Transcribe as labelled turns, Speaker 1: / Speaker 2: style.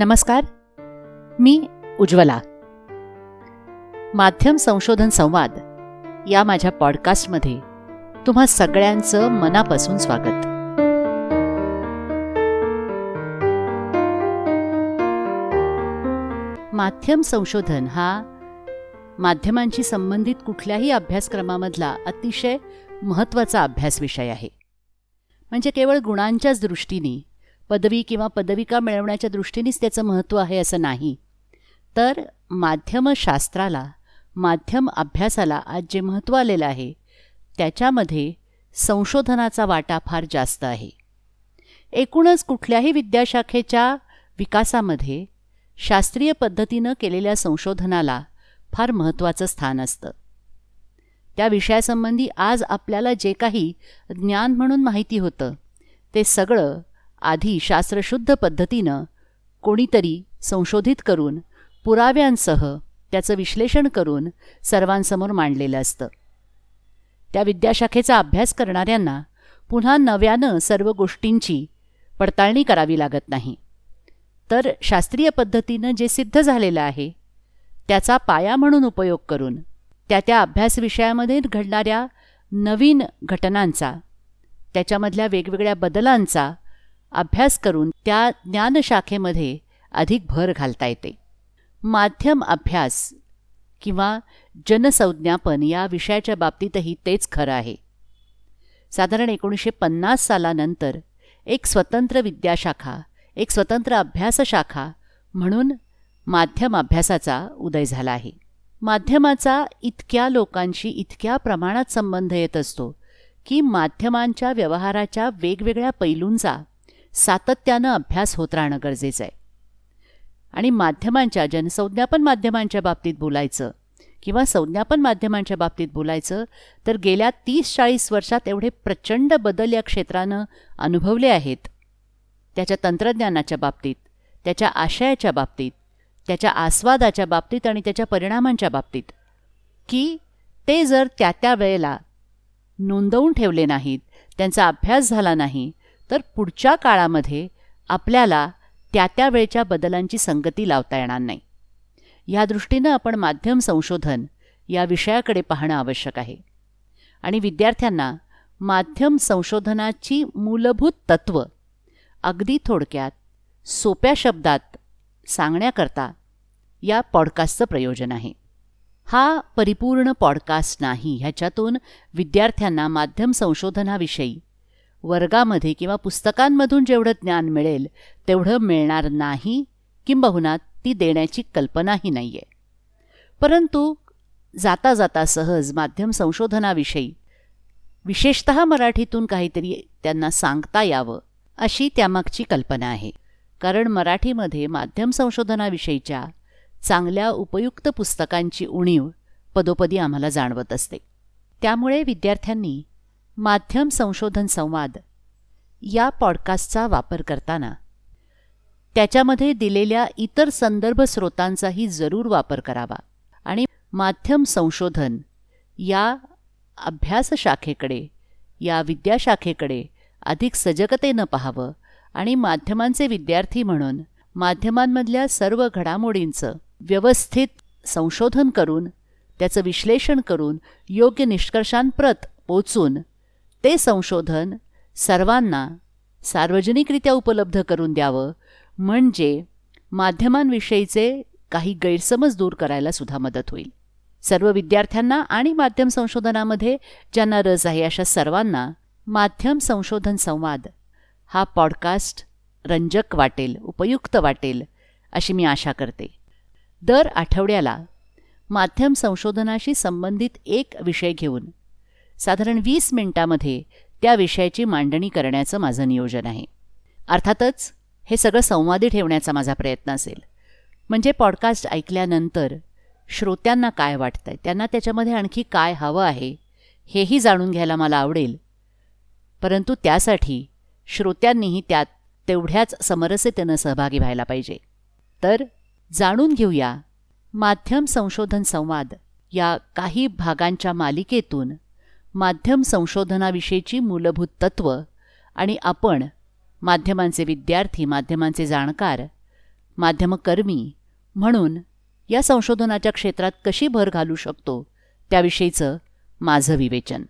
Speaker 1: नमस्कार. मी उज्ज्वला. माध्यम संशोधन संवाद या माझ्या पॉडकास्टमध्ये तुम्हा सगळ्यांचं मनापासून स्वागत. माध्यम संशोधन हा माध्यमांशी संबंधित कुठल्याही अभ्यासक्रमामधला अतिशय महत्त्वाचा अभ्यास विषय आहे. म्हणजे केवळ गुणांच्याच दृष्टीने पदवी किंवा पदविका मिळवण्याच्या दृष्टीनेच त्याचं महत्त्व आहे असं नाही. तर माध्यमशास्त्राला माध्यम अभ्यासाला आज जे महत्त्व आलेलं आहे त्याच्यामध्ये संशोधनाचा वाटा फार जास्त आहे. एकूणच कुठल्याही विद्याशाखेच्या विकासामध्ये शास्त्रीय पद्धतीनं केलेल्या संशोधनाला फार महत्त्वाचं स्थान असतं. त्या विषयासंबंधी आज आपल्याला जे काही ज्ञान म्हणून माहिती होतं ते सगळं आधी शास्त्रशुद्ध पद्धतीनं कोणीतरी संशोधित करून पुराव्यांसह त्याचं विश्लेषण करून सर्वांसमोर मांडलेलं असतं. त्या विद्याशाखेचा अभ्यास करणाऱ्यांना पुन्हा नव्यानं सर्व गोष्टींची पडताळणी करावी लागत नाही. तर शास्त्रीय पद्धतीनं जे सिद्ध झालेलं आहे त्याचा पाया म्हणून उपयोग करून त्या त्या अभ्यास विषयामध्ये घडणाऱ्या नवीन घटनांचा त्याच्यामधल्या वेगवेगळ्या बदलांचा अभ्यास करून त्या ज्ञानशाखेमध्ये अधिक भर घालता येते. माध्यम अभ्यास किंवा जनसंज्ञापन या विषयाच्या बाबतीतही तेच खरं आहे. साधारण एकोणीसशे पन्नास सालानंतर एक स्वतंत्र विद्याशाखा एक स्वतंत्र अभ्यासशाखा म्हणून माध्यम अभ्यासाचा उदय झाला आहे. माध्यमाचा इतक्या लोकांशी इतक्या प्रमाणात संबंध येत असतो की माध्यमांच्या व्यवहाराच्या वेगवेगळ्या पैलूंचा सातत्यानं अभ्यास होत राहणं गरजेचं आहे. आणि माध्यमांच्या जनसंज्ञापन माध्यमांच्या बाबतीत बोलायचं किंवा संज्ञापन माध्यमांच्या बाबतीत बोलायचं तर गेल्या तीस चाळीस वर्षात एवढे प्रचंड बदल या क्षेत्रानं अनुभवले आहेत. त्याच्या तंत्रज्ञानाच्या बाबतीत त्याच्या आशयाच्या बाबतीत त्याच्या आस्वादाच्या बाबतीत आणि त्याच्या परिणामांच्या बाबतीत की ते जर त्या त्या वेळेला नोंदवून ठेवले नाहीत त्यांचा अभ्यास झाला नाही तर पुढच्या काळामध्ये आपल्याला त्या त्या वेळच्या बदलांची संगती लावता येणार नाही. या दृष्टीनं आपण माध्यम संशोधन या विषयाकडे पाहणं आवश्यक आहे. आणि विद्यार्थ्यांना माध्यम संशोधनाची मूलभूत तत्त्व अगदी थोडक्यात सोप्या शब्दात सांगण्याकरता या पॉडकास्टचं प्रयोजन आहे. हा परिपूर्ण पॉडकास्ट नाही ह्याच्यातून विद्यार्थ्यांना माध्यम संशोधनाविषयी वर्गामध्ये किंवा पुस्तकांमधून जेवढं ज्ञान मिळेल तेवढं मिळणार नाही किंबहुना ती देण्याची कल्पनाही नाही आहे परंतु जाता जाता सहज माध्यम संशोधनाविषयी विशेषत मराठीतून काहीतरी त्यांना सांगता यावं अशी त्यामागची कल्पना आहे. कारण मराठीमध्ये माध्यम संशोधनाविषयीच्या चांगल्या उपयुक्त पुस्तकांची उणीव पदोपदी आम्हाला जाणवत असते. त्यामुळे विद्यार्थ्यांनी माध्यम संशोधन संवाद या पॉडकास्टचा वापर करताना. त्याच्यामध्ये दिलेल्या इतर संदर्भ स्रोतांचाही जरूर वापर करावा आणि माध्यम संशोधन या अभ्यासशाखेकडे या विद्याशाखेकडे अधिक सजगतेनं पाहावं आणि माध्यमांचे विद्यार्थी म्हणून माध्यमांमधल्या सर्व घडामोडींचं व्यवस्थित संशोधन करून त्याचं विश्लेषण करून योग्य निष्कर्षांप्रत पोचून ते संशोधन सर्वांना सार्वजनिकरित्या उपलब्ध करून द्यावं म्हणजे माध्यमांविषयीचे काही गैरसमज दूर करायला सुद्धा मदत होईल. सर्व विद्यार्थ्यांना आणि माध्यम संशोधनामध्ये ज्यांना रस आहे अशा सर्वांना माध्यम संशोधन संवाद हा पॉडकास्ट रंजक वाटेल उपयुक्त वाटेल अशी मी आशा करते. दर आठवड्याला माध्यम संशोधनाशी संबंधित एक विषय घेऊन साधारण वीस मिनिटामध्ये त्या विषयाची मांडणी करण्याचं माझं नियोजन आहे. अर्थातच हे सगळं संवादी ठेवण्याचा माझा प्रयत्न असेल. म्हणजे पॉडकास्ट ऐकल्यानंतर श्रोत्यांना काय वाटतं आहे त्यांना त्याच्यामध्ये आणखी काय हवं आहे? हेही जाणून घ्यायला मला आवडेल. परंतु त्यासाठी श्रोत्यांनीही त्यात तेवढ्याच समरसतेनं सहभागी व्हायला पाहिजे. तर जाणून घेऊया माध्यम संशोधन संवाद या काही भागांच्या मालिकेतून माध्यम संशोधनाविषयीची मूलभूत तत्त्व आणि आपण माध्यमांचे विद्यार्थी माध्यमांचे जाणकार माध्यमकर्मी म्हणून या संशोधनाच्या क्षेत्रात कशी भर घालू शकतो त्याविषयीचं माझं विवेचन.